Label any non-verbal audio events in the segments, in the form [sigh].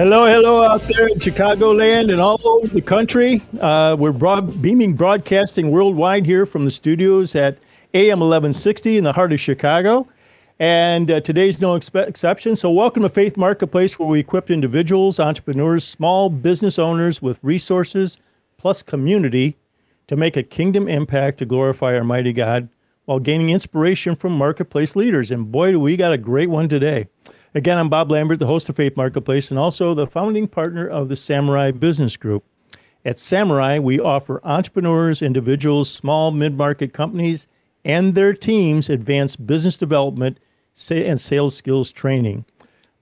Hello, hello out there in Chicagoland and all over the country. Uh, we're broad, beaming broadcasting worldwide here from the studios at AM 1160 in the heart of Chicago. And uh, today's no expe- exception. So, welcome to Faith Marketplace, where we equip individuals, entrepreneurs, small business owners with resources plus community to make a kingdom impact to glorify our mighty God while gaining inspiration from marketplace leaders. And boy, do we got a great one today. Again, I'm Bob Lambert, the host of Faith Marketplace and also the founding partner of the Samurai Business Group. At Samurai, we offer entrepreneurs, individuals, small mid market companies, and their teams advanced business development and sales skills training.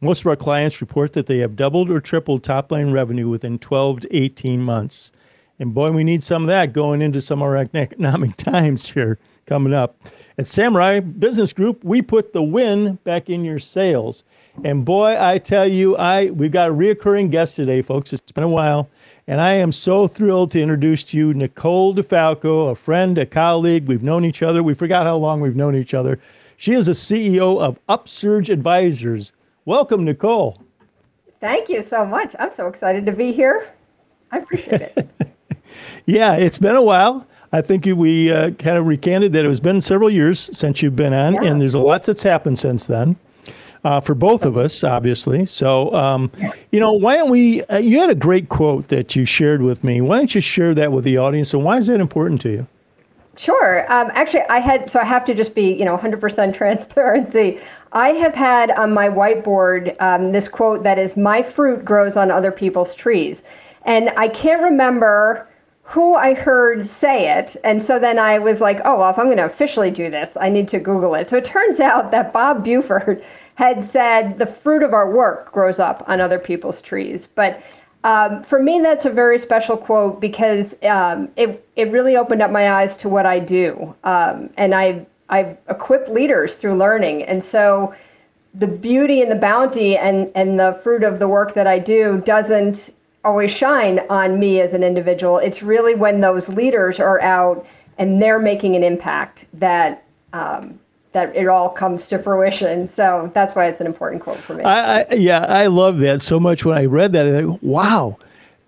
Most of our clients report that they have doubled or tripled top line revenue within 12 to 18 months. And boy, we need some of that going into some of our economic [laughs] times here coming up. At Samurai Business Group, we put the win back in your sales. And boy, I tell you, I we've got a reoccurring guest today, folks. It's been a while. And I am so thrilled to introduce to you Nicole DeFalco, a friend, a colleague. We've known each other. We forgot how long we've known each other. She is a CEO of Upsurge Advisors. Welcome, Nicole. Thank you so much. I'm so excited to be here. I appreciate it. [laughs] yeah, it's been a while. I think we uh, kind of recanted that it has been several years since you've been on, yeah. and there's a lot that's happened since then uh, for both of us, obviously. So, um, you know, why don't we? Uh, you had a great quote that you shared with me. Why don't you share that with the audience, and why is that important to you? Sure. Um, actually, I had so I have to just be you know 100% [laughs] transparency. I have had on my whiteboard um, this quote that is, "My fruit grows on other people's trees," and I can't remember who I heard say it. And so then I was like, oh, well, if I'm going to officially do this, I need to Google it. So it turns [laughs] out that Bob Buford had said the fruit of our work grows up on other people's trees. But um, for me, that's a very special quote because um, it, it really opened up my eyes to what I do. Um, and I, I've equipped leaders through learning. And so the beauty and the bounty and, and the fruit of the work that I do doesn't always shine on me as an individual. It's really when those leaders are out and they're making an impact that um, that it all comes to fruition. So that's why it's an important quote for me. I, I, yeah, I love that so much. When I read that, I thought, wow,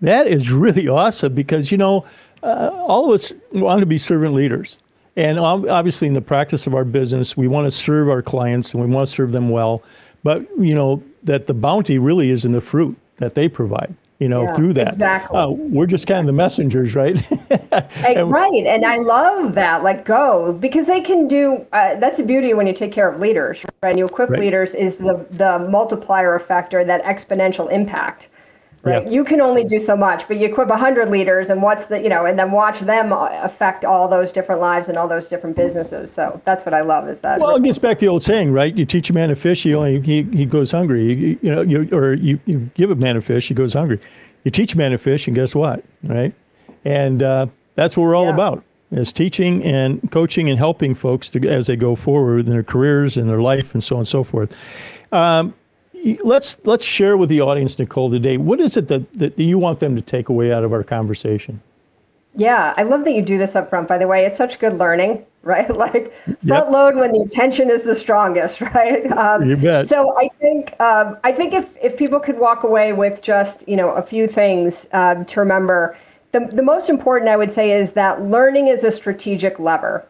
that is really awesome because you know, uh, all of us want to be servant leaders. And obviously, in the practice of our business, we want to serve our clients and we want to serve them well. But you know that the bounty really is in the fruit that they provide you know, yeah, through that. Exactly. Uh, we're just kind of the messengers, right? [laughs] and, right. And I love that. Like, go because they can do. Uh, that's the beauty when you take care of leaders, right? And you equip right. leaders is the the multiplier effect or that exponential impact. Right. You can only do so much, but you equip 100 leaders and what's the, you know, and then watch them affect all those different lives and all those different businesses. So that's what I love is that. Well, it gets back to the old saying, right? You teach a man to fish, he only, he, he goes hungry. You, you know, you, or you, you give a man a fish, he goes hungry. You teach a man to fish and guess what? Right. And uh, that's what we're all yeah. about is teaching and coaching and helping folks to, as they go forward in their careers and their life and so on and so forth. Um, let's let's share with the audience, Nicole, today. What is it that, that you want them to take away out of our conversation? Yeah, I love that you do this up front. By the way, it's such good learning, [laughs] right? Like front yep. load when the attention is the strongest, [laughs] right? Um, you bet. So I think um, I think if if people could walk away with just you know a few things um, to remember, the the most important I would say is that learning is a strategic lever.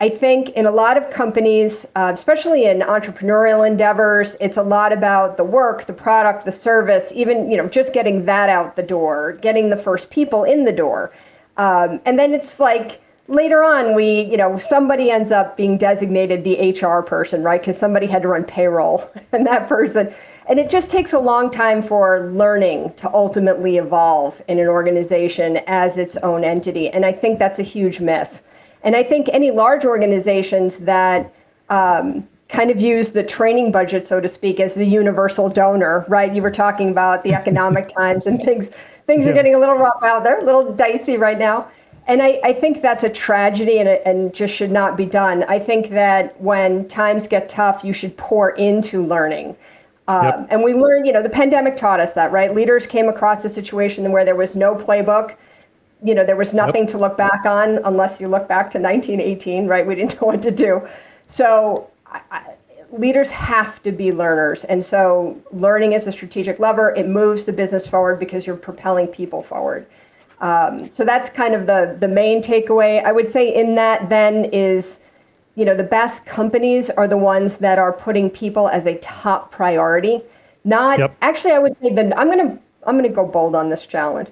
I think in a lot of companies, uh, especially in entrepreneurial endeavors, it's a lot about the work, the product, the service, even you know just getting that out the door, getting the first people in the door, um, and then it's like later on we you know somebody ends up being designated the HR person, right? Because somebody had to run payroll, [laughs] and that person, and it just takes a long time for learning to ultimately evolve in an organization as its own entity, and I think that's a huge miss. And I think any large organizations that um, kind of use the training budget, so to speak, as the universal donor, right? You were talking about the economic [laughs] times and things. Things yeah. are getting a little rough out there, a little dicey right now. And I, I think that's a tragedy and, and just should not be done. I think that when times get tough, you should pour into learning. Um, yep. And we learned, you know, the pandemic taught us that, right? Leaders came across a situation where there was no playbook. You know, there was nothing yep. to look back on unless you look back to 1918, right? We didn't know what to do. So I, leaders have to be learners. And so learning is a strategic lever. It moves the business forward because you're propelling people forward. Um, so that's kind of the, the main takeaway. I would say in that then is, you know, the best companies are the ones that are putting people as a top priority. Not yep. actually, I would say that I'm gonna I'm gonna go bold on this challenge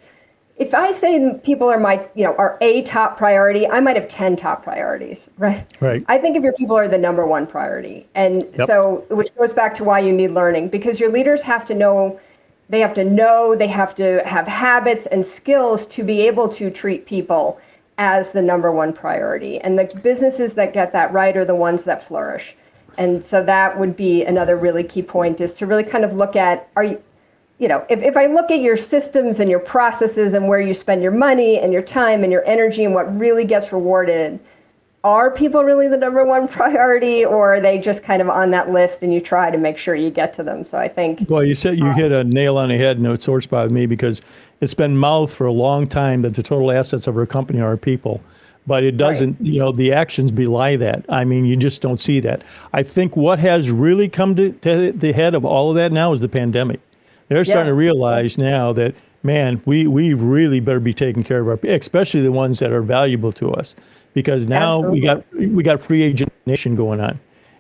if I say people are my, you know, are a top priority, I might have 10 top priorities, [laughs] right? Right. I think if your people are the number one priority. And yep. so, which goes back to why you need learning because your leaders have to know, they have to know, they have to have habits and skills to be able to treat people as the number one priority. And the businesses that get that right are the ones that flourish. And so that would be another really key point is to really kind of look at, are you, you know, if, if I look at your systems and your processes and where you spend your money and your time and your energy and what really gets rewarded, are people really the number one [laughs] priority or are they just kind of on that list and you try to make sure you get to them? So I think. Well, you said you uh, hit a nail on the head and it's sore spot with me because it's been mouthed for a long time that the total assets of our company are people. But it doesn't, right. you know, the actions belie that. I mean, you just don't see that. I think what has really come to, to the head of all of that now is the pandemic they're starting yeah. to realize now that man, we we really better be taking care of our, especially the ones that are valuable to us, because now Absolutely. we got we got free agent nation going on,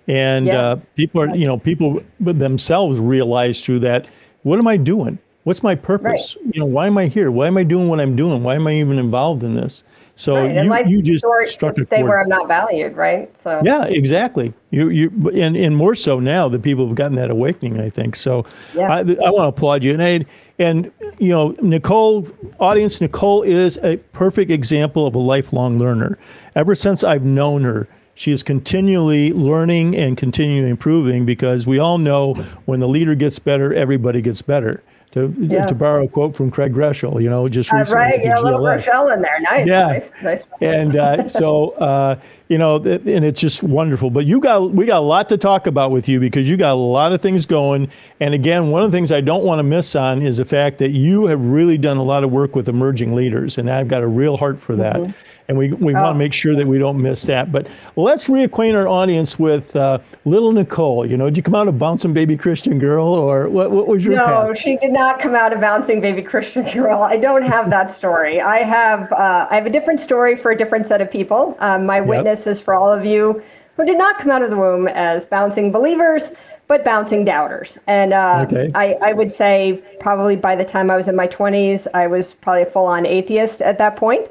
and yeah. uh, people are you know people themselves realize through that, what am I doing? What's my purpose? Right. You know, why am I here? Why am I doing what I'm doing? Why am I even involved in this? So right. and you, you just struck to stay where I'm not valued, right? So yeah, exactly. You you and and more so now that people have gotten that awakening. I think so. Yeah. I, I want to applaud you and I, and you know Nicole, audience Nicole is a perfect example of a lifelong learner. Ever since I've known her, she is continually learning and continually improving because we all know when the leader gets better, everybody gets better to yeah. to borrow a quote from Craig Groeschel, you know, just recently. Uh, right, yeah, a little Groeschel in there, nice. Yeah, nice, nice. and uh, [laughs] so uh, you know, and it's just wonderful. But you got we got a lot to talk about with you because you got a lot of things going. And again, one of the things I don't want to miss on is the fact that you have really done a lot of work with emerging leaders, and I've got a real heart for that. Mm-hmm and we, we oh. want to make sure that we don't miss that. But let's reacquaint our audience with uh, little Nicole. You know, did you come out a bouncing baby Christian girl, or what, what was your? No, path? she did not come out a bouncing baby Christian girl. I don't have that story. I have uh, I have a different story for a different set of people. Um, my yep. witness is for all of you who did not come out of the womb as bouncing believers but bouncing doubters. And uh, okay. I, I, would say probably by the time I was in my 20s, I was probably a full on atheist at that point.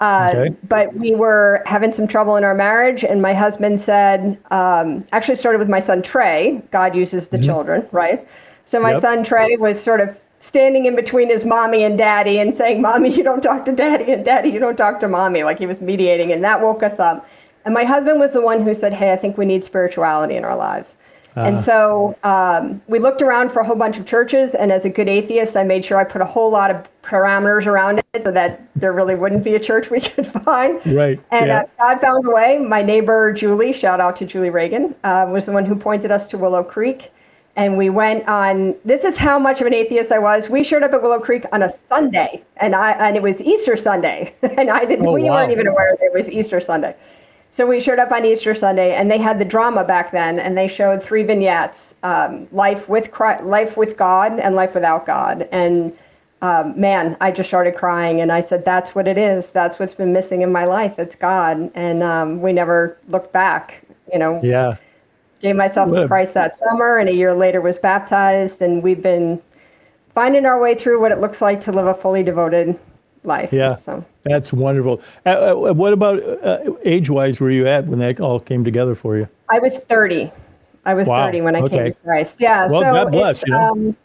Uh, okay. But we were having some trouble in our marriage, and my husband said, um, actually started with my son Trey. God uses the mm-hmm. children, right? So my yep. son Trey was sort of standing in between his mommy and daddy and saying, Mommy, you don't talk to daddy, and daddy, you don't talk to mommy. Like he was mediating, and that woke us up. And my husband was the one who said, Hey, I think we need spirituality in our lives. Uh, and so um, we looked around for a whole bunch of churches, and as a good atheist, I made sure I put a whole lot of parameters around it so that there really wouldn't be a church we [laughs] could find. Right. And yeah. uh, God found a way. My neighbor Julie, shout out to Julie Reagan, uh, was the one who pointed us to Willow Creek. And we went on. This is how much of an atheist I was. We showed up at Willow Creek on a Sunday, and I and it was Easter Sunday, [laughs] and I didn't. Oh, we wow. weren't even aware that it was Easter Sunday. So we showed up on Easter Sunday, and they had the drama back then, and they showed three vignettes: um, life with Christ, life with God, and life without God. And um, man, I just started crying, and I said, "That's what it is. That's what's been missing in my life. It's God." And um, we never looked back. You know. Yeah. Gave myself to Christ that summer, and a year later was baptized, and we've been finding our way through what it looks like to live a fully devoted life. Yeah. So that's wonderful. Uh, uh, what about uh, age wise, were you at when that all came together for you? I was 30. I was wow. 30 when I okay. came to Christ. Yeah. Well, so God bless. You know? um,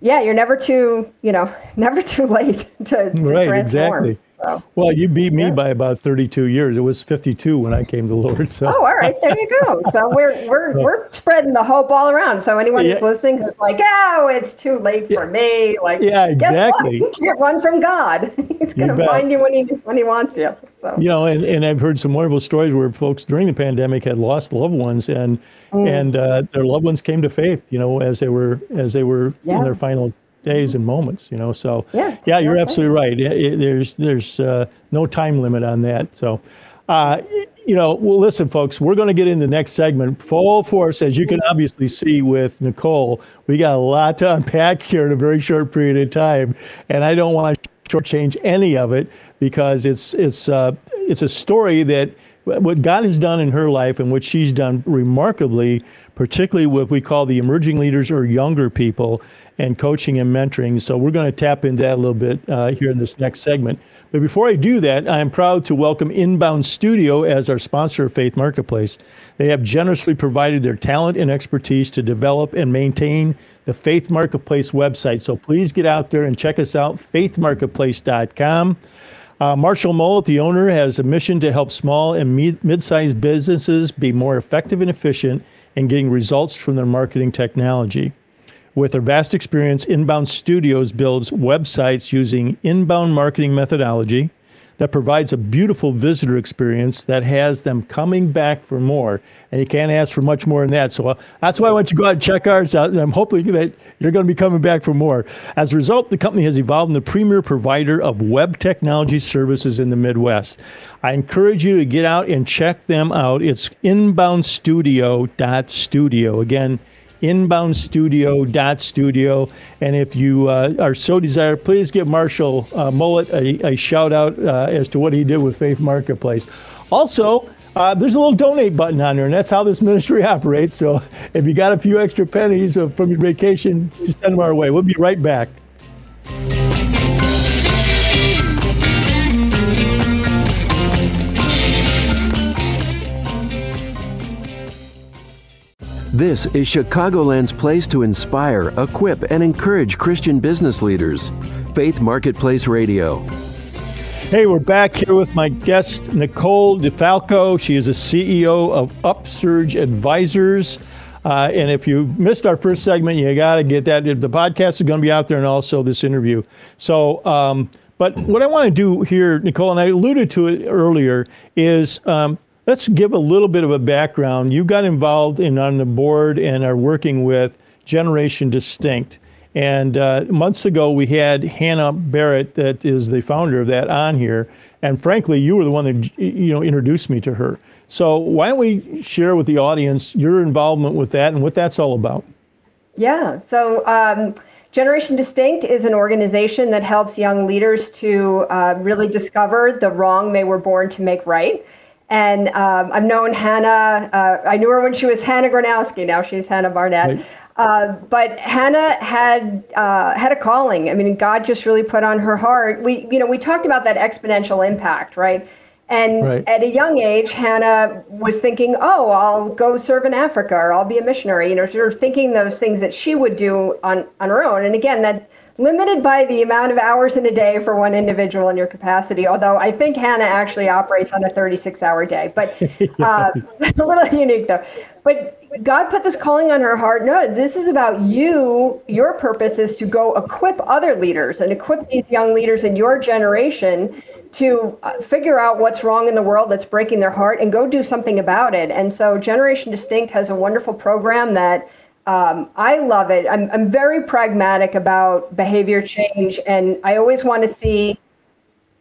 yeah, you're never too, you know, [laughs] never too late [laughs] to, to right, transform. Exactly. So. Well, you beat me yeah. by about 32 years. It was 52 when I came to the Lord. So. Oh, all right, there you go. So we're we're [laughs] we're spreading the hope all around. So anyone yeah. who's listening who's like, "Oh, it's too late for me," like, yeah, exactly. Guess what? You can't run from God. [laughs] He's going to find you when he when he wants you. So. You know, and, and I've heard some wonderful stories where folks during the pandemic had lost loved ones, and mm. and uh, their loved ones came to faith. You know, as they were as they were yeah. in their final days and moments. You know, so yeah, yeah, you're absolutely right. It, it, there's there's uh, no time limit on that. So. Uh, you know, well, listen, folks, we're going to get in the next segment full force. As you can obviously see with Nicole, we got a lot to unpack here in a very short period of time, and I don't want to shortchange any of it because it's it's uh, it's a story that what God has done in her life and what she's done remarkably, particularly what we call the emerging leaders or younger people, and coaching and mentoring. So we're going to tap into that a little bit uh, here in this next segment. But before I do that, I am proud to welcome Inbound Studio as our sponsor of Faith Marketplace. They have generously provided their talent and expertise to develop and maintain the Faith Marketplace website. So please get out there and check us out, faithmarketplace.com. Uh, Marshall Mullet, the owner, has a mission to help small and mid sized businesses be more effective and efficient in getting results from their marketing technology. With their vast experience, Inbound Studios builds websites using inbound marketing methodology that provides a beautiful visitor experience that has them coming back for more. And you can't ask for much more than that. So uh, that's why I want you to go out and check ours out. And I'm hoping that you're going to be coming back for more. As a result, the company has evolved into the premier provider of web technology services in the Midwest. I encourage you to get out and check them out. It's inboundstudio.studio. Again, inboundstudio.studio. And if you uh, are so desired, please give Marshall uh, Mullet a, a, shout out uh, as to what he did with Faith Marketplace. Also, uh, there's a little donate button on there, and that's how this ministry [laughs] operates. So if you got a few extra pennies from your vacation, just send them our way. We'll be right back. This is Chicagoland's place to inspire, equip, and encourage Christian business leaders. Faith Marketplace Radio. Hey, we're back here with my guest, Nicole DeFalco. She is a CEO of Upsurge Advisors. Uh, and if you missed our first segment, you got to get that. The podcast is going to be out there and also this interview. So, um, but what I want to do here, Nicole, and I alluded to it earlier, is um, Let's give a little bit of a background. You got involved in on the board and are working with Generation Distinct. And uh, months ago, we had Hannah Barnett, that is the founder of that, on here. And frankly, you were the one that you know introduced me to her. So why don't we share with the audience your involvement with that and what that's all about? Yeah. So. Um, Generation Distinct is an organization that helps young leaders to uh, really discover the wrong they were born to make right. And um, I've known Hannah, uh, I knew her when she was Hannah Gronowski, now she's Hannah Barnett. Right. Uh, but Hannah had uh, had a calling. I mean, God just really put on her heart. We, you know, we talked about that exponential impact, right? And right. at a young age, Hannah was thinking, "Oh, I'll go serve in Africa, or I'll be a missionary." You know, sort of thinking those things that she would do on on her own. And again, that limited by the amount of hours in a day for one individual in your capacity. Although I think Hannah actually operates on a 36 hour day, but [laughs] uh, [laughs] a little unique though. But God put this calling on her heart. No, this is about you. Your purpose is to go equip other leaders and equip these young leaders in your generation to uh, figure out what's wrong in the world that's breaking their heart and go do something about it. And so Generation Distinct has a wonderful program that um, I love it. I'm, I'm very pragmatic about behavior change, and I always want to see,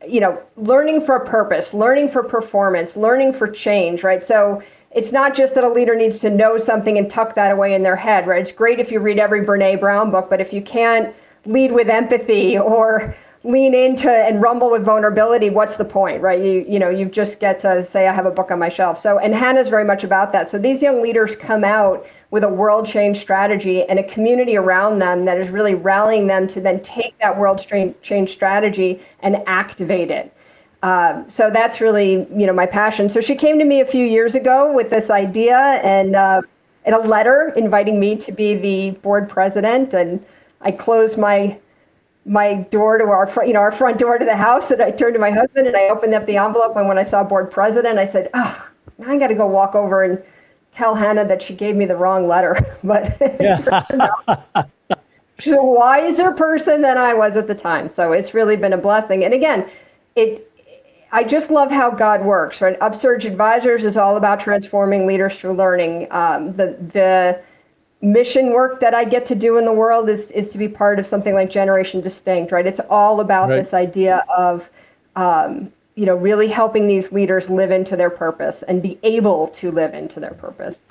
you know, learning for a purpose, learning for performance, learning for change, right? So it's not just that a leader needs to know something and tuck that away in their head, right? It's great if you read every Brene Brown book, but if you can't lead with empathy [laughs] or lean into and rumble with vulnerability, what's the point, right? You you know, you just get to say, I have a book on my shelf. So, and Hannah's very much about that. So these young leaders come out with a world change strategy and a community around them that is really rallying them to then take that world change strategy and activate it. Um, so that's really, you know, my passion. So she came to me a few years ago with this idea and uh, and a letter inviting me to be the board president. And I closed my my door to our front, you know, our front door to the house. And I turned to my husband and I opened up the envelope. And when I saw board president, I said, "Oh, now I got to go walk over and tell Hannah that she gave me the wrong letter." [laughs] but [laughs] yeah. she's a wiser person than I was at the time. So it's really been a blessing. And again, it. I just love how God works. Right, Upsurge Advisors is all about transforming leaders through learning. Um, the the mission work that I get to do in the world is is to be part of something like Generation Distinct, right? It's all about right. this idea of um, you know really helping these leaders live into their purpose and be able to live into their purpose.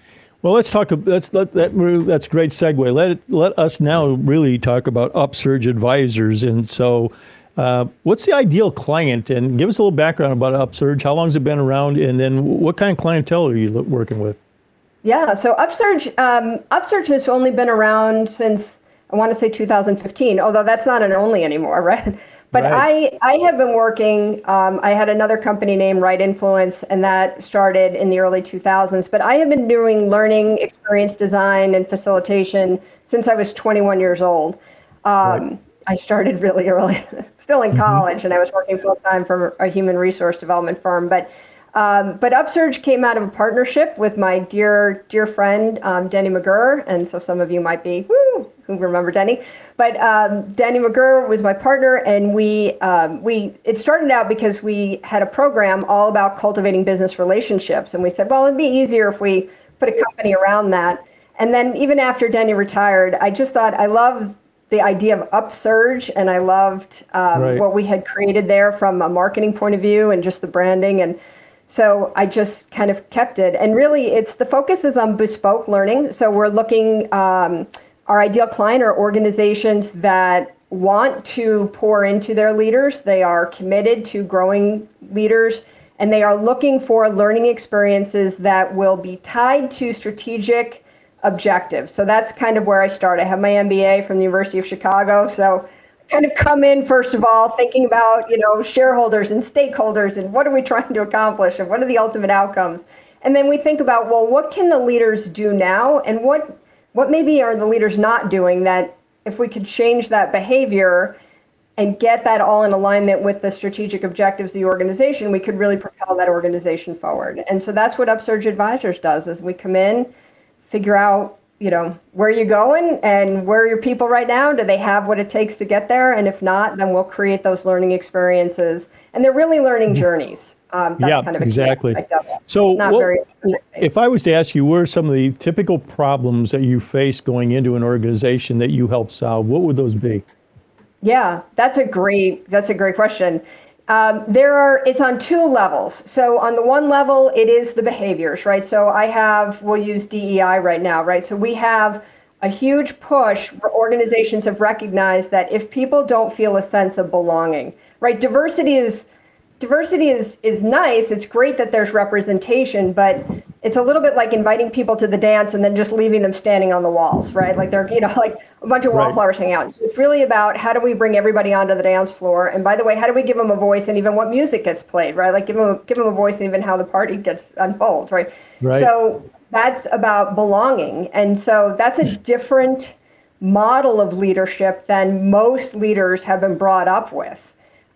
Well, let's talk. Let's let that. That's great segue. Let it, let us now really talk about Upsurge Advisors. And so, uh, what's the ideal client? And give us a little background about Upsurge. How long has it been around? And then, what kind of clientele are you working with? Yeah, so Upsurge, um, Upsurge has only been around since I want to say 2015, although that's not an only anymore, [laughs] right? But right. I, I have been working. Um, I had another company named Right Influence, and that started in the early 2000s. But I have been doing learning experience design and facilitation since I was 21 years old. Um, right. I started really [laughs] early, still in mm-hmm. college, mm-hmm. and I was working full time for a human resource development firm. But um, but Upsurge came out of a partnership with my dear, dear friend, um, Denny McGurr. And so some of you might be, woo, who remember Denny. But um, Denny McGurr was my partner. And we, um, we, it started out because we had a program all about cultivating business relationships. And we said, well, it'd be easier if we put a company around that. And then even after Denny retired, I just thought I love the idea of upsurge and i loved um, right. what we had created there from a marketing point of view and just the branding and so I just kind of kept it. And really, it's the focus is on bespoke learning. So we're looking, um, our ideal client are organizations that want to pour into their leaders. They are committed to growing leaders, and they are looking for learning experiences that will be tied to strategic objectives. So that's kind of where I start. I have my MBA from the University of Chicago. So kind of come in first of all thinking about you know shareholders and stakeholders and what are we [laughs] trying to accomplish and what are the ultimate outcomes and then we think about well what can the leaders do now and what what maybe are the leaders not doing that if we could change that behavior and get that all in alignment with the strategic objectives of the organization we could really propel that organization forward and so that's what upsurge advisors does is we come in figure out you know, where you're going and where are your people right now? Do they have what it takes to get there? And if not, then we'll create those learning experiences. And they're really learning mm-hmm. journeys. Um, yeah, kind of exactly. So, what, if I was to ask you, what are some of the typical problems that you face going into an organization that you help solve? What would those be? Yeah, that's a great that's a great question. Um, there are, it's on two levels. So on the one level, it is the behaviors, right? So I have, we'll use DEI right now, right? So we have a huge push where organizations have recognized that if people don't feel a sense of belonging, right? Diversity is, diversity is is nice. It's great that there's representation, but it's a little bit like inviting people to the dance and then just leaving them standing on the walls, right? Like they're [laughs] you know like a bunch of wallflowers right. hanging out. So it's really about how do we bring everybody onto the dance floor, and by the way, how do we give them a voice and even what music gets played, right? Like give them give them a voice and even how the party gets unfolds, right? Right. So that's about belonging, and so that's a different model of leadership than most leaders have been brought up with.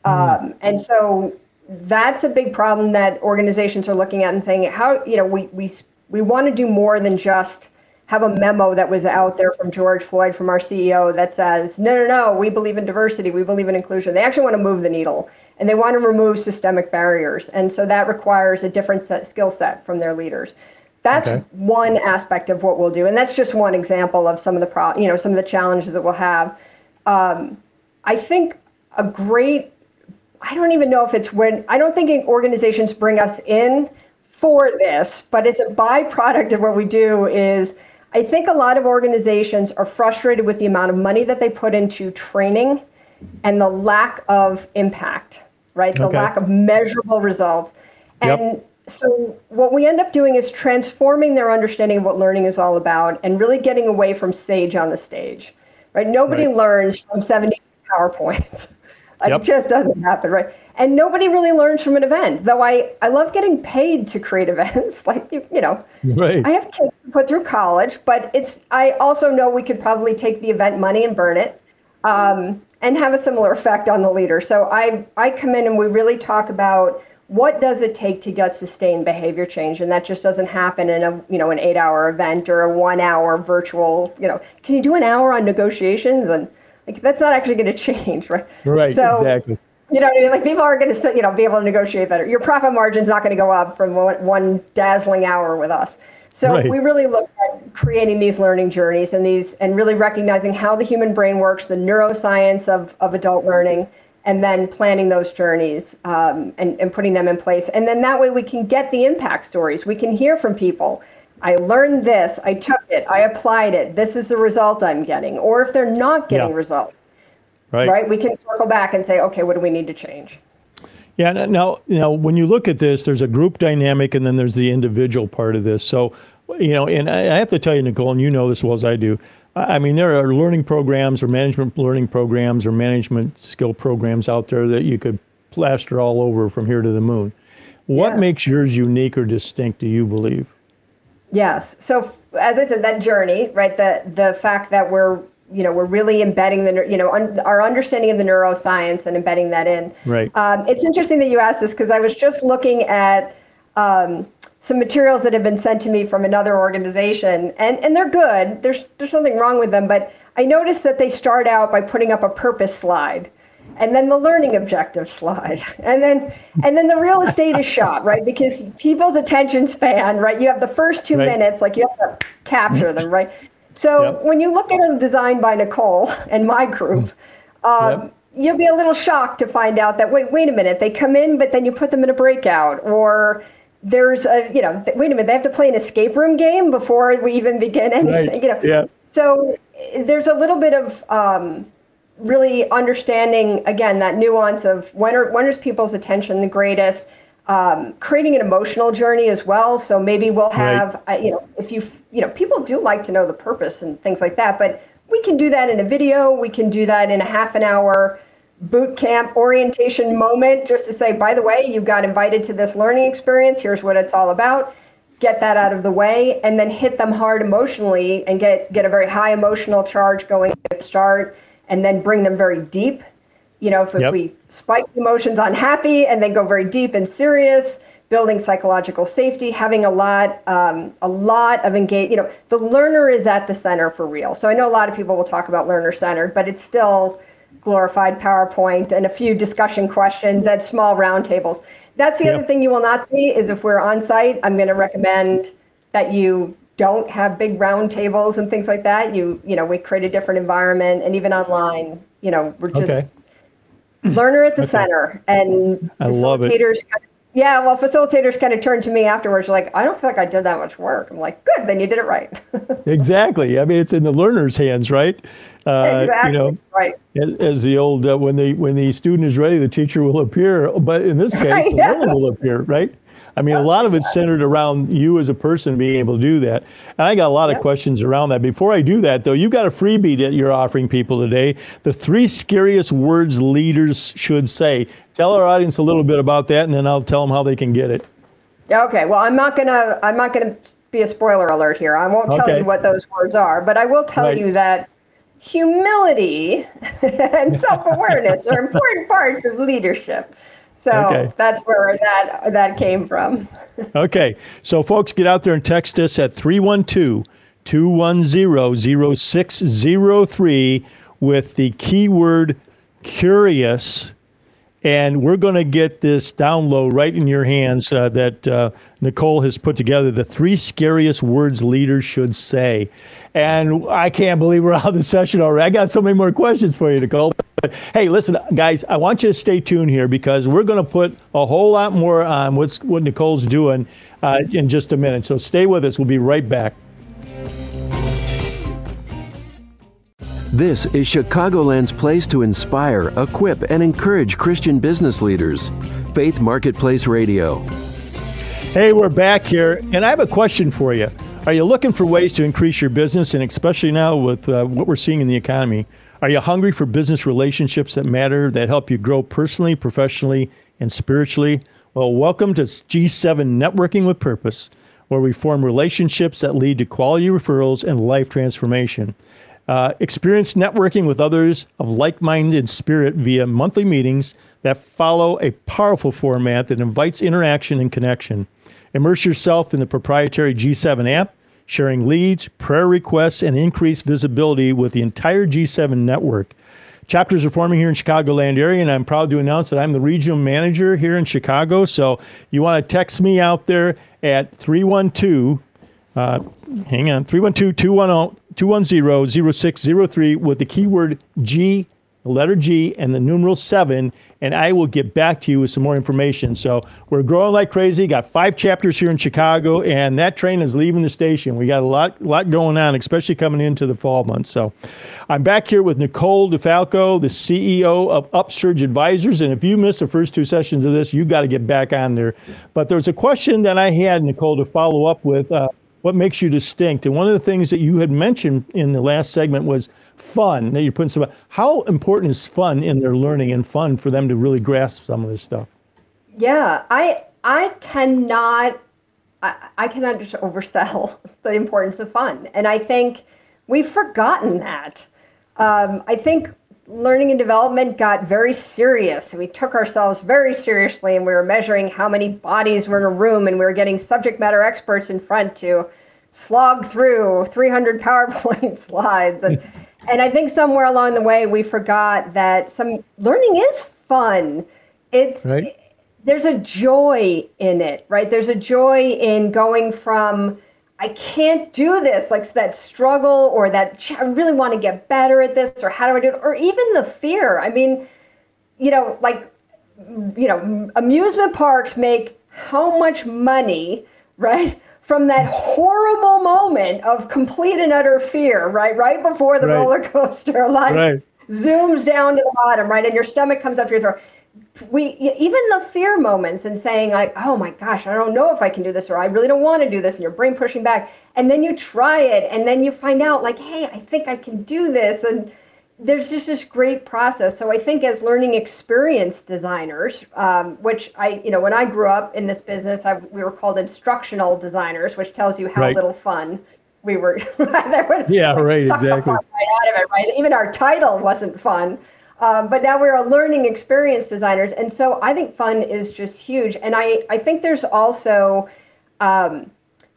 Mm. Um, and so that's a big problem that organizations are looking at and saying how you know we we we want to do more than just have a memo that was out there from George Floyd from our CEO that says no no no we believe in diversity we believe in inclusion. They actually want to move the needle and they want to remove systemic barriers and so that requires a different set, skill set from their leaders. That's okay. one aspect of what we'll do and that's just one example of some of the pro you know some of the challenges that we'll have. Um, I think a great I don't even know if it's when, I don't think organizations bring us in for this, but it's a byproduct of what we do is I think a lot of organizations are frustrated with the amount of money that they put into training and the lack of impact, right? The okay. lack of measurable results. And yep. so what we end up doing is transforming their understanding of what learning is all about and really getting away from sage on the stage, right? Nobody right. learns from 70 PowerPoints. [laughs] It yep. just doesn't happen, right? And nobody really learns from an event. Though I, I love getting paid to create [laughs] events. like you, you know, right. I have kids to put through college, but it's I also know we could probably take the event money and burn it. Um, and have a similar effect on the leader. So I, I come in and we really talk about what does it take to get sustained behavior change and that just doesn't happen in a you know an eight hour event or a one hour virtual you know can you do an hour on negotiations and like that's not actually going [laughs] to change right right so, exactly you know, I mean? like people are going to, you know, be able to negotiate better. Your profit margin's not going to go up from one, one dazzling hour with us. So right. we really look at creating these learning journeys and these, and really recognizing how the human brain works, the neuroscience of of adult learning, and then planning those journeys um, and, and putting them in place. And then that way we can get the impact stories. We can hear from people. I learned this, I took it, I applied it, this is the result I'm getting. Or if they're not getting yeah. results, right. right, we can circle back and say, okay, what do we need to change? Yeah, now, you know, when you look at this, there's a group dynamic and then there's the individual part of this. So, you know, and I have to tell you, Nicole, and you know this as well as I do, I mean, there are learning programs or management learning programs or management skill programs out there that you could plaster all over from here to the moon. What yeah. makes yours unique or distinct, do you believe? Yes. So, as I said, that journey, right? The the fact that we're you know we're really embedding the you know un, our understanding of the neuroscience and embedding that in. Right. Um, it's interesting that you asked this because I was just looking at. Um, some materials that have been sent to me from another organization, and, and they're good. There's there's nothing wrong with them, but I noticed that they start out by putting up a purpose slide, and then the learning objective slide, [laughs] and then and then the real estate is shot, right? Because people's attention span, right? You have the first two right. minutes, like you have to capture them, right? So yep. when you look at a design by Nicole [laughs] and my group. Um, yep you'll be a little shocked to find out that wait wait a minute they come in but then you put them in a breakout or there's a you know wait a minute they have to play an escape room game before we even begin [laughs] anything right. you know yeah. so there's a little bit of um, really understanding again that nuance of when are when is people's attention the greatest um, creating an emotional journey as well so maybe we'll have right. uh, you know if you you know people do like to know the purpose and things like that but we can do that in a video we can do that in a half an hour boot camp orientation moment just to say, by the way, you got invited to this learning experience. Here's what it's all about. Get that out of the way, and then hit them hard emotionally and get get a very high emotional charge going at the start, and then bring them very deep. You know, if, yep. if we spike emotions on happy and then go very deep and serious, building psychological safety, having a lot, um, a lot of engage. You know, the learner is at the center for real. So I know a lot of people will talk about learner centered, but it's still glorified PowerPoint and a few discussion questions at small roundtables. That's the yep. other thing you will not see is if we're on site, I'm going to recommend that you don't have big round tables and things like that. You you know we create a different environment, and even online, you know we're just okay. learner at the okay. center and I facilitators yeah, well, facilitators kind of turned to me afterwards, like, I don't feel like I did that much work. I'm like, good, then you did it right. [laughs] exactly. I mean, it's in the learner's hands, right? Uh, exactly. You know, right. As, the old, uh, when the when the student is ready, the teacher will appear. But in this [laughs] case, the learner will appear, right? I mean, a lot of it's centered around you as a person being able to do that. And I got a lot of questions around that. Before I do that, though, you've got a freebie that you're offering people today. The three scariest words leaders should say. Tell our audience a little bit about that, and then I'll tell them how they can get it. Okay. Well, I'm not gonna I'm not gonna be a spoiler alert here. I won't tell okay. you what those words are, but I will tell right. you that humility [laughs] and self-awareness are important parts of leadership. So okay. that's where that that came from. [laughs] okay. So folks get out there and text us at 312 210 0603 with the keyword curious and we're going to get this download right in your hands uh, that uh, Nicole has put together the three scariest words leaders should say. And I can't believe we're out of the session already. I got so many more questions for you, Nicole. But hey, listen, guys, I want you to stay tuned here because we're going to put a whole lot more on what's what Nicole's doing uh, in just a minute. So stay with us. We'll be right back. This is Chicagoland's place to inspire, equip, and encourage Christian business leaders. Faith Marketplace Radio. Hey, we're back here, and I have a question for you. Are you looking for ways to increase your business, and especially now with uh, what we're seeing in the economy? Are you hungry for business relationships that matter, that help you grow personally, professionally, and spiritually? Well, welcome to G7 Networking with Purpose, where we form relationships that lead to quality referrals and life transformation. Uh, experience networking with others of like minded spirit via monthly meetings that follow a powerful format that invites interaction and connection. Immerse yourself in the proprietary G7 app, sharing leads, prayer requests, and increased visibility with the entire G7 network. Chapters are forming here in Chicagoland area, and I'm proud to announce that I'm the regional manager here in Chicago. So you want to text me out there at 312, uh, hang on, 312 210 0603 with the keyword G the letter G, and the numeral seven, and I will get back to you with some more information. So we're growing like crazy. Got five chapters here in Chicago, and that train is leaving the station. We got a lot, lot going on, especially coming into the fall months. So I'm back here with Nicole DeFalco, the CEO of Upsurge Advisors. And if you missed the first two sessions of this, you got to get back on there. But there's a question that I had, Nicole, to follow up with. Uh, what makes you distinct? And one of the things that you had mentioned in the last segment was fun. Now you're putting some. How important is fun in their learning and fun for them to really grasp some of this stuff? Yeah, I I cannot I, I cannot just oversell [laughs] the importance of fun, and I think we've forgotten that. Um, I think learning and development got very serious. We took ourselves very seriously, and we were measuring how many bodies were in a room, and we were getting subject matter experts in front to slog through 300 [laughs] PowerPoint slides. And, [laughs] and I think somewhere along the way we forgot that some learning is fun. It's right. there's a joy in it, right? There's a joy in going from I can't do this, like that struggle or that I really want to get better at this, or how do I do it, or even the fear. I mean, you know, like, you know, amusement parks make how much money, [laughs] right? From that horrible moment of complete and utter fear, right? Right before the right. roller coaster, like right. zooms down to the bottom, right? And your stomach comes up to your throat. We even the fear moments and saying like, oh my gosh, I don't know if I can do this, or I really don't want to do this, and your brain pushing back, and then you try it, and then you find out like, hey, I think I can do this, and there's just this great process. So I think as learning experience designers, um, which I, you know, when I grew up in this business, I, we were called instructional designers, which tells you how right. little fun we were. [laughs] yeah, right, exactly. right out of it, right? Even our title wasn't fun. Um, but now we're learning experience designers. And so I think fun is just huge. And I, I think there's also, um,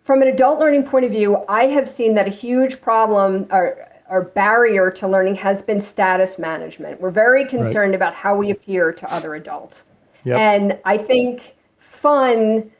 from an adult learning point of view, I have seen that a huge problem, or our barrier to learning has been status management. We're very concerned right. about how we appear to other adults. Yep. And I think fun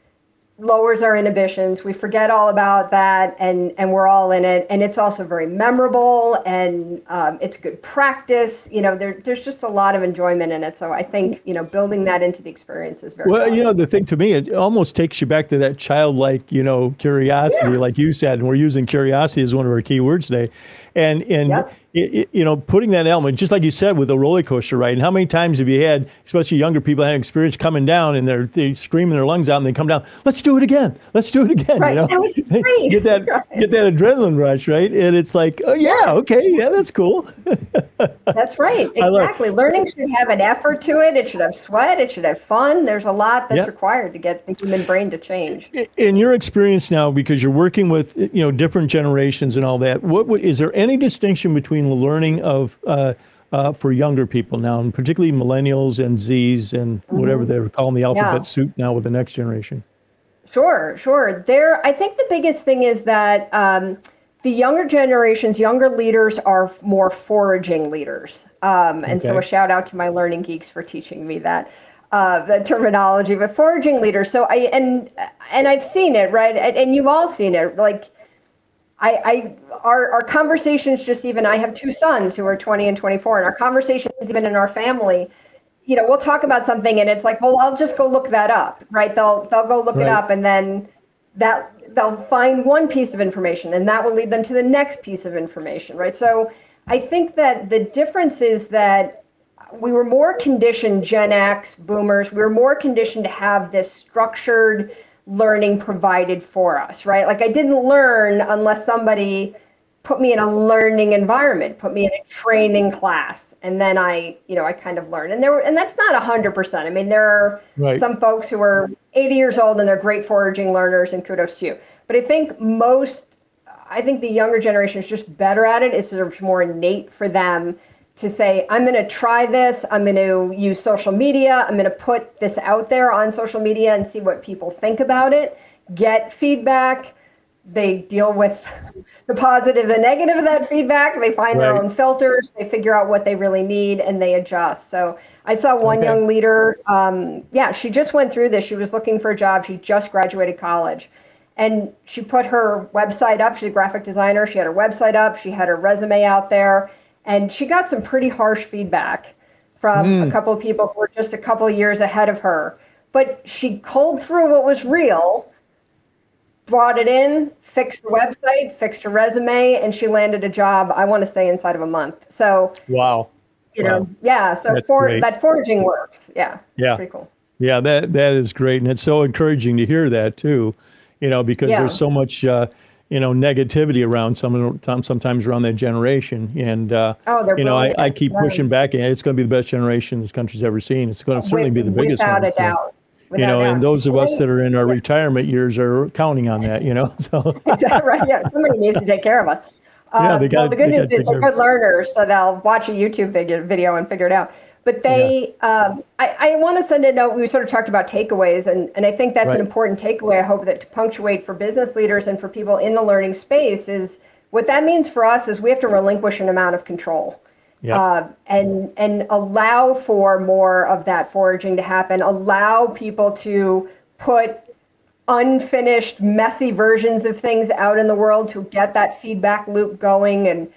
lowers our inhibitions. We forget all about that, and and we're all in it. And it's also very memorable, and um, it's good practice. You know, there, there's just a lot of enjoyment in it. So I think you know building that into the experience is very. Well, valuable. you know, the thing to me, it almost takes you back to that childlike, you know, curiosity, yeah. like you said, and we're using curiosity as one of our key words today. And and yep you know, putting that element, just like you said with a roller coaster ride, and how many times have you had, especially younger people, had experience coming down and they're they screaming their lungs out and they come down, let's do it again, let's do it again. Right. You know, that was [laughs] great. get that [laughs] get that adrenaline rush, right? And it's like, oh yeah, yes. okay, yeah, that's cool. [laughs] that's right, exactly. Learning should have an effort to it. It should have sweat. It should have fun. There's a lot that's yep. required to get the human brain to change. In your experience now, because you're working with you know different generations and all that, what is there any distinction between the learning of of uh, uh, for younger people now, and particularly millennials and Zs and mm-hmm. whatever they're calling the alphabet yeah. soup now with the next generation? Sure, sure. There, I think the biggest thing is that um, the younger generations, younger leaders are more foraging leaders. Um, and okay. so a shout out to my learning geeks for teaching me that. Uh, the terminology, but foraging leaders. So I and and I've seen it, right? And, and you've all seen it. Like I, I our, our conversations just even I have two sons who are 20 and 24 and our conversations even in our family you know we'll talk about something and it's like well I'll just go look that up right they'll they'll go look right. it up and then that they'll find one piece of information and that will lead them to the next piece of information right so I think that the difference is that we were more conditioned Gen X boomers we were more conditioned to have this structured learning provided for us, right? Like I didn't learn unless somebody put me in a learning environment, put me in a training class, and then I, you know, I kind of learned. And there were, and that's not a hundred percent. I mean, there are right. some folks who are 80 years old and they're great foraging learners, and kudos to you. But I think most, I think the younger generation is just better at it. It's sort of more innate for them to say, I'm going to try this. I'm going to use social media. I'm going to put this out there on social media and see what people think about it, get feedback. They deal with [laughs] the positive and negative of that feedback. They find right. their own filters. They figure out what they really need and they adjust. So I saw one okay. young leader. Um, yeah, she just went through this. She was looking for a job. She just graduated college. And she put her website up. She's a graphic designer. She had her website up. She had her resume out there. And she got some pretty harsh feedback from mm. a hmm. couple of people who were just a couple of years ahead of her. But she culled through what was real, brought it in, fixed the website, fixed her resume, and she landed a job, I want to say, inside of a month. So, wow you know, yeah. So for that foraging works. Yeah. Yeah. Pretty cool. Yeah, that that is great, and it's so encouraging to hear that too. You know, because yeah. there's so much. Uh, you know negativity around some sometimes around that generation. And uh, oh, you know I, I keep pushing back and it's going to be the best generation this country's ever seen. It's going to certainly be the biggest without one, a doubt. you know, and those of us that are in our retirement years are counting on that, you know. [laughs] So. [laughs] Right, yeah, somebody needs to take care of us. Yeah, they uh, got, well, the good news is they're good learners, so they'll watch a YouTube video and figure it out. But they, yeah. um, I, I want to send a note. We sort of talked about takeaways, and, and I think that's right. an important takeaway. I hope that to punctuate for business leaders and for people in the learning space is what that means for us is we have to relinquish an amount of control. Yep. Uh, and and allow for more of that foraging to happen. Allow people to put unfinished, messy versions of things out in the world to get that feedback loop going and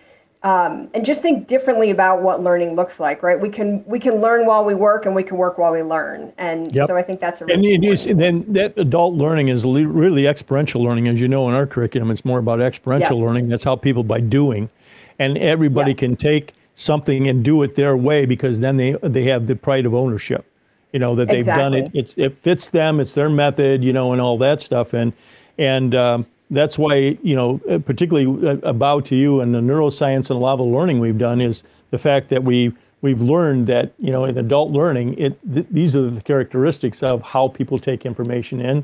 um, and just think differently about what learning looks like, right? We can we can learn while we work, and we can work while we learn, and yep. so I think that's a really and is, then that adult learning is really experiential learning, as you know in our curriculum. It's more about experiential yes. learning. That's how people by doing, and everybody yes. can take something and do it their way because then they they have the pride of ownership you know that they've exactly. done it it's it fits them it's their method you know and all that stuff and and um, that's why you know uh, particularly uh, about to you and the neuroscience and a lot of the learning we've done is the fact that we we've learned that you know in adult learning it th- these are the characteristics of how people take information in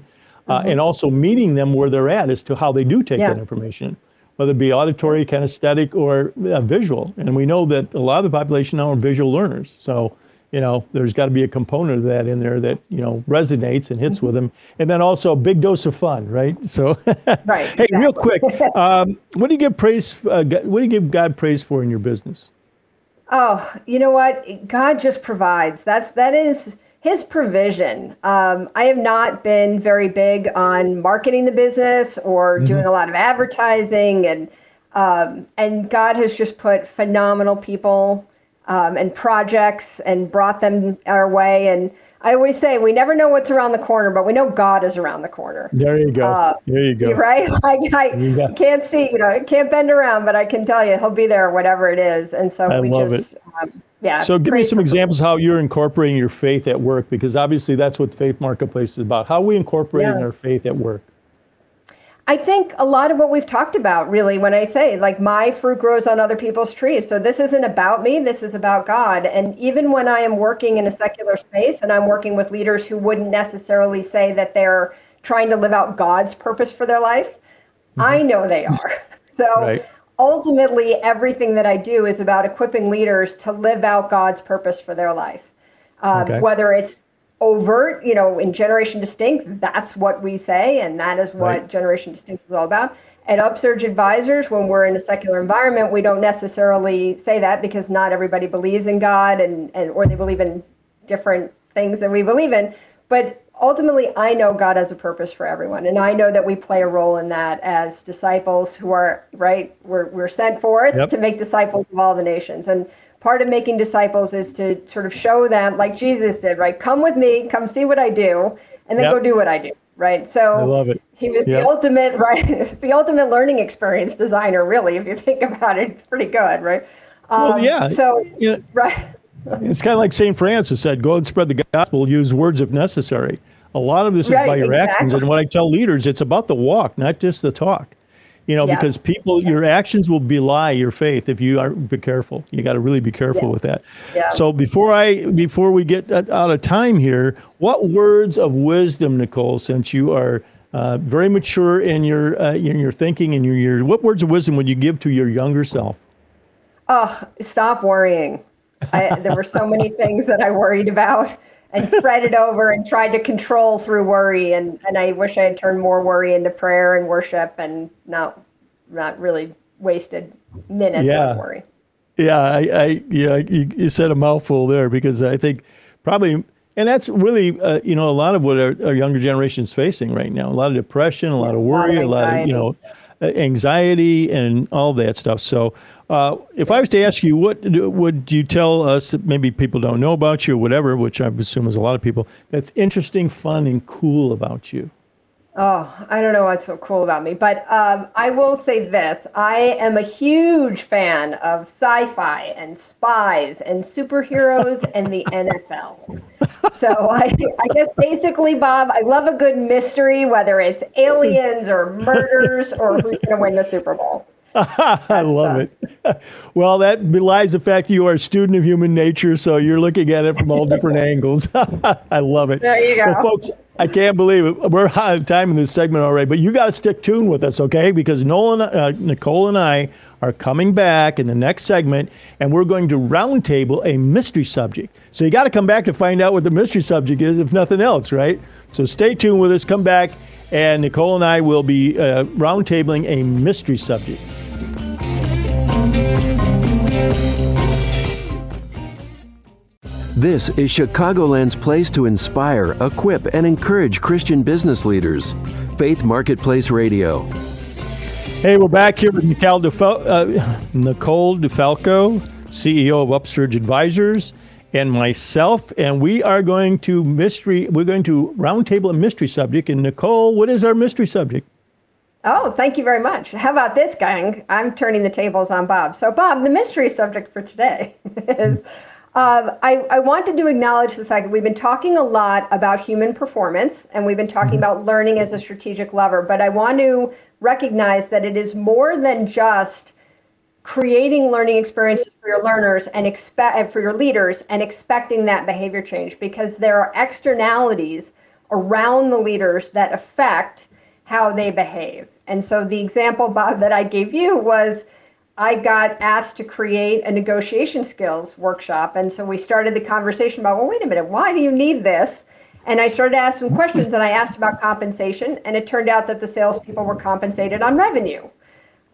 uh, mm-hmm. and also meeting them where they're at as to how they do take yeah. that information whether it be auditory kinesthetic or uh, visual and we know that a lot of the population now are visual learners so you know, there's got to be a component of that in there that you know resonates and hits mm-hmm. with them, and then also a big dose of fun, right? [laughs] So, right. hey, exactly. real quick, [laughs] um, what do you give praise? Uh, what do you give God praise for in your business? Oh, you know what? God just provides. That's that is His provision. Um, I have not been very big on marketing the business or mm-hmm. doing a lot of advertising, and um, and God has just put phenomenal people um, and projects and brought them our way. And I always say we never know what's around the corner, but we know God is around the corner. There you go. Uh, there you go. [laughs] Right? Like I can't see, you know, I can't bend around, but I can tell you he'll be there, whatever it is. And so I we just. Um, yeah. So give me some examples how you're incorporating your faith at work, because obviously that's what Faith Marketplace is about. How we incorporating yeah. our faith at work. I think a lot of what we've talked about, really, when I say, like, my fruit grows on other people's trees. So this isn't about me, this is about God. And even when I am working in a secular space and I'm working with leaders who wouldn't necessarily say that they're trying to live out God's purpose for their life, mm-hmm. I know they are. [laughs] So right. ultimately, everything that I do is about equipping leaders to live out God's purpose for their life. Um, okay. Whether it's overt, you know, in Generation Distinct, that's what we say, and that is what right. Generation Distinct is all about. At Upsurge Advisors, when we're in a secular environment, we don't necessarily say that because not everybody believes in God and, and or they believe in different things that we believe in. But ultimately, I know God has a purpose for everyone, and I know that we play a role in that as disciples who are right. We're we're sent forth yep. to make disciples of all the nations, and part of making disciples is to sort of show them, like Jesus did, right? Come with me, come see what I do, and then yep. go do what I do, right? So I love it. He was yep. the ultimate, [laughs] right? the ultimate learning experience designer, really, if you think about it. Pretty good, right? Um, well, yeah. So, right. it's kind of like St. Francis said go and spread the gospel, use words if necessary. A lot of this is right, by your exactly. actions. And what I tell leaders, it's about the walk, not just the talk you know, yes. because people, your actions will belie your faith if you are be careful. You got to really be careful yes. with that. Yeah. So before I, before we get out of time here, what words of wisdom, Nicole, since you are uh, very mature in your uh, in your thinking and your years. What words of wisdom would you give to your younger self? Oh, stop worrying. I, there were so many [laughs] things that I worried about and spread it over and tried to control through worry. And, and I wish I had turned more worry into prayer and worship and not not really wasted minutes yeah. on worry. Yeah, I, I yeah, you, you, said a mouthful there because I think probably, and that's really, uh, you know, a lot of what our, our, younger generation is facing right now. A lot of depression, a lot of worry, a lot of, a lot of you know, anxiety and all that stuff. So, uh, if I was to ask you, what would you tell us that maybe people don't know about you or whatever, which I assume is a lot of people, that's interesting, fun, and cool about you? Oh, I don't know what's so cool about me, but um, I will say this. I am a huge fan of sci fi and spies and superheroes and the [laughs] NFL. So I, I guess basically, Bob, I love a good mystery, whether it's aliens or murders or who's going to win the Super Bowl. [laughs] I love it. [laughs] well, that belies the fact that you are a student of human nature, so you're looking at it from all different [laughs] angles. I love it. There you go. Well, folks, I can't believe it. We're out of time in this segment already, but you got to stick tuned with us, okay? Because Nolan, uh, Nicole and I are coming back in the next segment, and we're going to roundtable a mystery subject. So you got to come back to find out what the mystery subject is, if nothing else, right? So stay tuned with us. Come back and Nicole and I will be uh, roundtabling a mystery subject. This is Chicagoland's place to inspire, equip, and encourage Christian business leaders. Faith Marketplace Radio. Hey, we're back here with Nicole, DeFal- uh, [laughs] Nicole DeFalco, CEO of Upsurge Advisors and myself, and we are going to mystery. We're going to roundtable a mystery subject. And Nicole, what is our mystery subject? Oh, thank you very much. How about this, gang? I'm turning the tables on Bob. So, Bob, the mystery subject for today [laughs] is. Um, I, I, wanted to acknowledge the fact that we've been talking a lot about human performance and we've been talking mm-hmm. about learning as a strategic lever, but I want to recognize that it is more than just creating learning experiences for your learners and expect for your leaders and expecting that behavior change because there are externalities around the leaders that affect how they behave. And so the example Bob that I gave you was I got asked to create a negotiation skills workshop and so we started the conversation about well wait a minute why do you need this? And I started to ask some questions and I asked about compensation and it turned out that the salespeople were compensated on revenue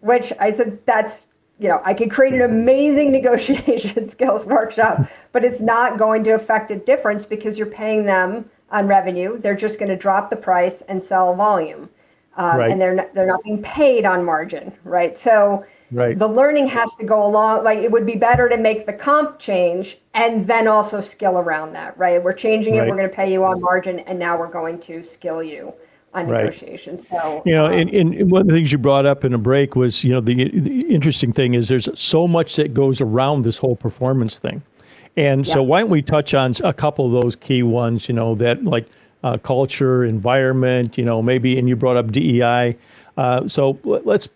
which I said that's you know, I could create an amazing [laughs] negotiation [laughs] skills workshop, but it's not going to affect a difference because you're paying them on revenue. They're just going to drop the price and sell volume, um, right. and they're not, they're not being paid on margin, right? So right. the learning has to go along. Like it would be better to make the comp change and then also skill around that, right? We're changing it. Right. We're going to pay you on margin, and now we're going to skill you on right. negotiations. So you know, um, and, and one of the things you brought up in a break was you know the, the interesting thing is there's so much that goes around this whole performance thing, and yes. so why don't we touch on a couple of those key ones? You know that like uh, culture, environment. You know maybe, and you brought up DEI. Uh, so let's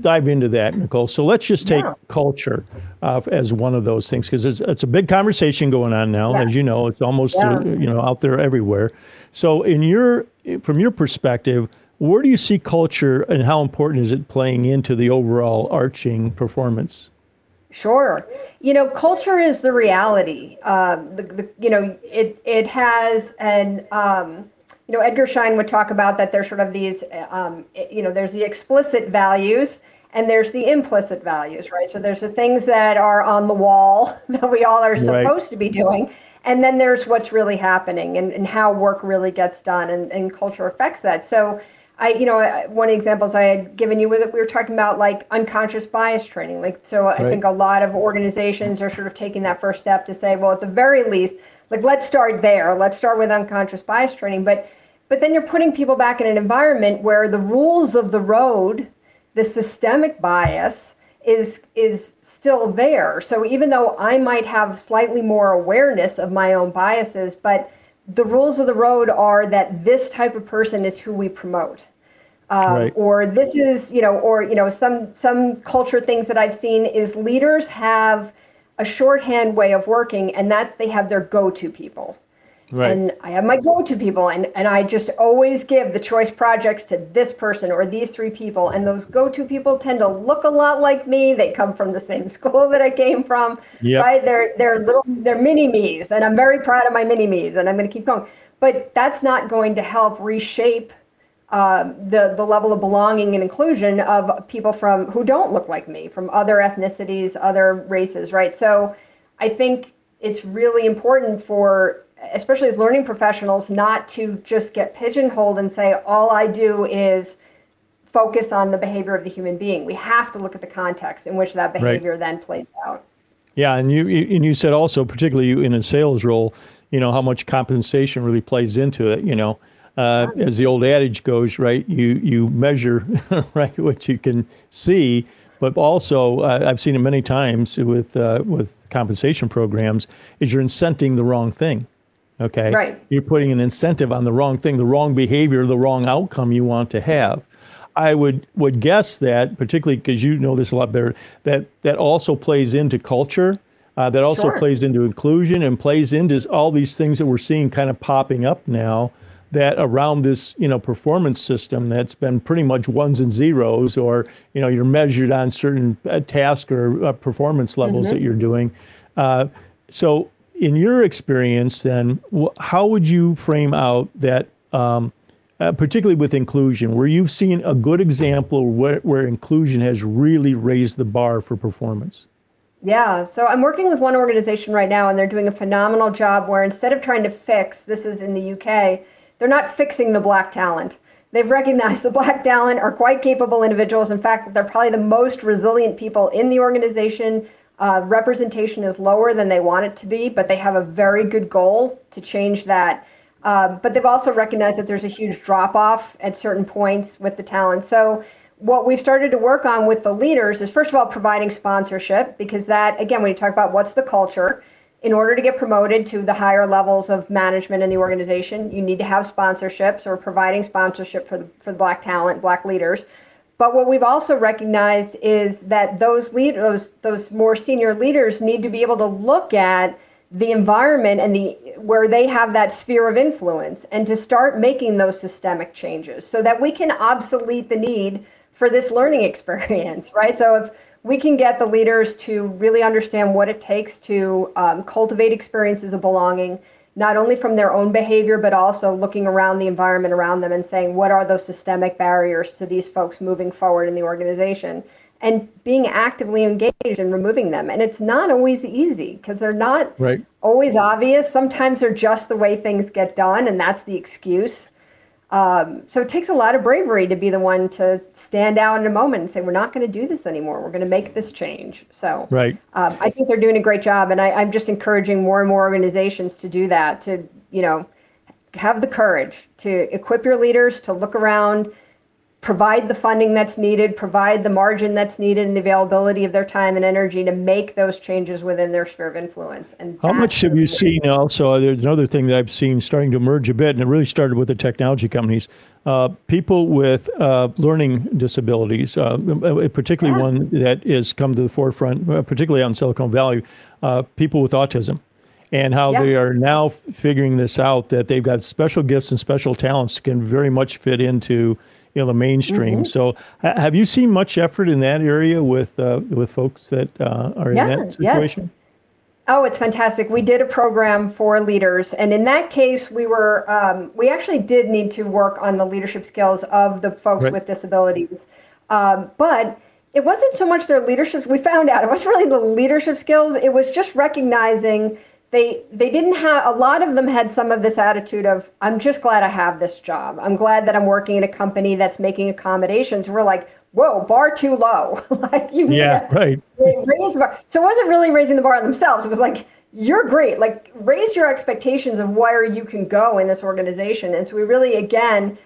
dive into that, Nicole. So let's just take yeah. culture uh, as one of those things because it's, it's, a big conversation going on now. Yeah. As you know, it's almost yeah. uh, you know out there everywhere. So, in your from your perspective, where do you see culture and how important is it playing into the overall arching performance? Sure. You know, culture is the reality. Um, the, the, you know, it it has an um, you know Edgar Schein would talk about that there's sort of these um, you know there's the explicit values and there's the implicit values, right? So there's the things that are on the wall [laughs] that we all are supposed right. to be doing, and then there's what's really happening and, and how work really gets done and, and culture affects that. So i you know one of the examples i had given you was that we were talking about like unconscious bias training. Like so right. i think a lot of organizations are sort of taking that first step to say well at the very least like let's start there. Let's start with unconscious bias training. But but then you're putting people back in an environment where the rules of the road the systemic bias is is still there. So even though I might have slightly more awareness of my own biases, but the rules of the road are that this type of person is who we promote. Um, right. or this is you know or you know some some culture things that i've seen is leaders have a shorthand way of working and that's they have their go-to people Right. And I have my go to people, and, and I just always give the choice projects to this person or these three people. And those go to people tend to look a lot like me. They come from the same [laughs] school that I came from. Yep. Right? They're, they're little, they're mini me's, and I'm very proud of my mini me's, and I'm going to keep going. But that's not going to help reshape uh, the the level of belonging and inclusion of people from who don't look like me, from other ethnicities, other races, right? So, I think it's really important for especially as learning professionals, not to just get pigeonholed and say, all I do is focus on the behavior of the human being. We have to look at the context in which that behavior right. then plays out. Yeah, and you and you said also, particularly in a sales role, you know how much compensation really plays into it. You know, uh, as the old adage goes, right? You you measure [laughs] right what you can see, but also uh, I've seen it many times with uh, with compensation programs. Is you're incenting the wrong thing. Okay. Right. You're putting an incentive on the wrong thing, the wrong behavior, the wrong outcome you want to have. I would would guess that, particularly because you know this a lot better, that that also plays into culture. Uh, that also sure. plays into inclusion and plays into all these things that we're seeing kind of popping up now that around this you know performance system that's been pretty much ones and zeros or you know you're measured on certain uh, task or uh, performance levels mm-hmm. that you're doing uh, so in your experience, then, how would you frame out that, um, uh, particularly with inclusion, where you've seen a good example where, where inclusion has really raised the bar for performance? Yeah, so I'm working with one organization right now, and they're doing a phenomenal job where instead of trying to fix, this is in the UK, they're not fixing the black talent. They've recognized [laughs] the black talent are quite capable individuals. In fact, they're probably the most resilient people in the organization. Uh, representation is lower than they want it to be, but they have a very good goal to change that. Uh, but they've also recognized that there's a huge drop off at certain points with the talent. So, what we've started to work on with the leaders is first of all providing sponsorship, because that, again, when you talk about what's the culture, in order to get promoted to the higher levels of management in the organization, you need to have sponsorships or providing sponsorship for the, for the black talent, black leaders. But what we've also recognized is that those lead those those more senior leaders need to be able to look at the environment and the where they have that sphere of influence and to start making those systemic changes so that we can obsolete the need for this learning [laughs] experience right? So if we can get the leaders to really understand what it takes to um, cultivate experiences of belonging not only from their own behavior, but also looking around the environment around them and saying, what are those systemic barriers to these folks moving forward in the organization? And being actively engaged in removing them. And it's not always easy because they're not right. always obvious. Sometimes they're just the way things get done, and that's the excuse. Um, so it takes a lot of bravery to be the one to stand out in a moment and say, we're not going to do this anymore. We're going to make this change. So right. Um, I think they're doing a great job. And I, I'm just encouraging more and more organizations to do that, to, you know, have the courage to equip your leaders to look around provide the funding that's needed, provide the margin that's needed, and the availability of their time and energy to make those changes within their sphere of influence. And how much have you seen also? There's another thing that I've seen starting to emerge a bit, and it really started with the technology companies. Uh, people with uh, learning disabilities, uh, particularly yeah. one that has come to the forefront, uh, particularly on Silicon Valley, uh, people with autism and how yeah. they are now figuring this out that they've got special gifts and special talents can very much fit into you know the mainstream. Mm-hmm. So, ha- have you seen much effort in that area with uh, with folks that uh, are yeah, in that situation? Yes. Oh, it's fantastic. We did a program for leaders, and in that case, we were um, we actually did need to work on the leadership skills of the folks right. with disabilities, um, but it wasn't so much their leadership. We found out it wasn't really the leadership skills. It was just recognizing they they didn't have a lot of them had some of this attitude of i'm just glad i have this job. I'm glad that i'm working in a company that's making accommodations. We're like whoa bar too low. [laughs] Like you yeah right. raise the bar. So it wasn't really raising the bar on themselves. It was like you're great. Like raise your expectations of where you can go in this organization. And so we really again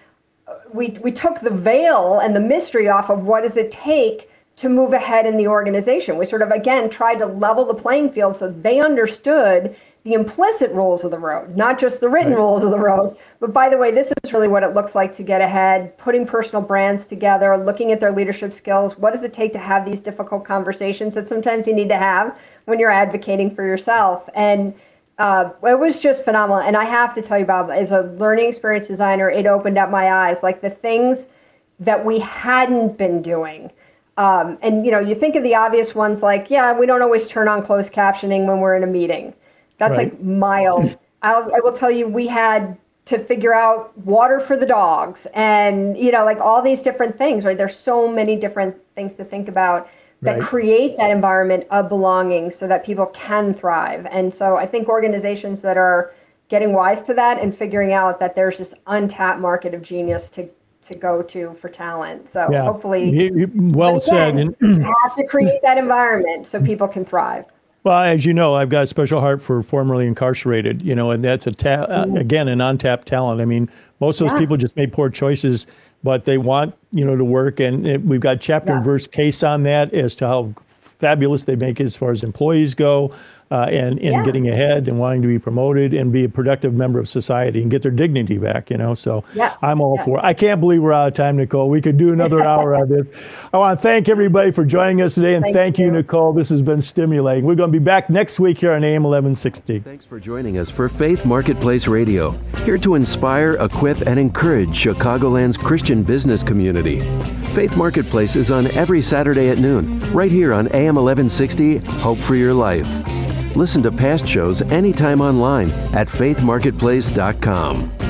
we we took the veil and the mystery off of what does it take to move ahead in the organization. We sort of, again, tried to level the playing field so they understood the implicit rules of the road, not just the written right. rules of the road. But by the way, this is really what it looks like to get ahead, putting personal brands together, looking at their leadership skills. What does it take to have these difficult conversations that sometimes you need to have when you're advocating for yourself? And uh, it was just phenomenal. And I have to tell you, Bob, as a learning experience designer, it opened up my eyes. Like the things that we hadn't been doing. Um, and you know, you think of the obvious ones like, yeah, we don't always turn on closed captioning when we're in a meeting. That's right. like mild. [laughs] I'll, I will tell you, we had to figure out water for the dogs and you know like all these different things right there's so many different things to think about that right. create that environment of belonging so that people can thrive and so i think organizations that are getting wise to that and figuring out that there's this untapped market of genius to to go to for talent so yeah. hopefully well said and have to create that environment so people can thrive well, as you know, I've got a special heart for formerly incarcerated, you know, and that's a ta- uh, mm-hmm. again an untapped talent. I mean, most of those yeah. people just made poor choices, but they want you know to work, and it, we've got chapter yes. and verse case on that as to how fabulous they make as far as employees go uh, and in yeah. getting ahead and wanting to be promoted and be a productive member of society and get their dignity back, you know. So yes. I'm all yes. for it. I can't believe we're out of time, Nicole. We could do another [laughs] hour on this. I want to thank everybody for joining us today and thank, thank you. you, Nicole. This has been stimulating. We're going to be back next week here on AM 1160. Thanks for joining us for Faith Marketplace Radio, here to inspire, equip, and encourage Chicagoland's Christian business community. Faith Marketplace is on every Saturday at noon, right here on AM 1160, Hope for Your Life. Listen to past shows anytime online at faithmarketplace.com.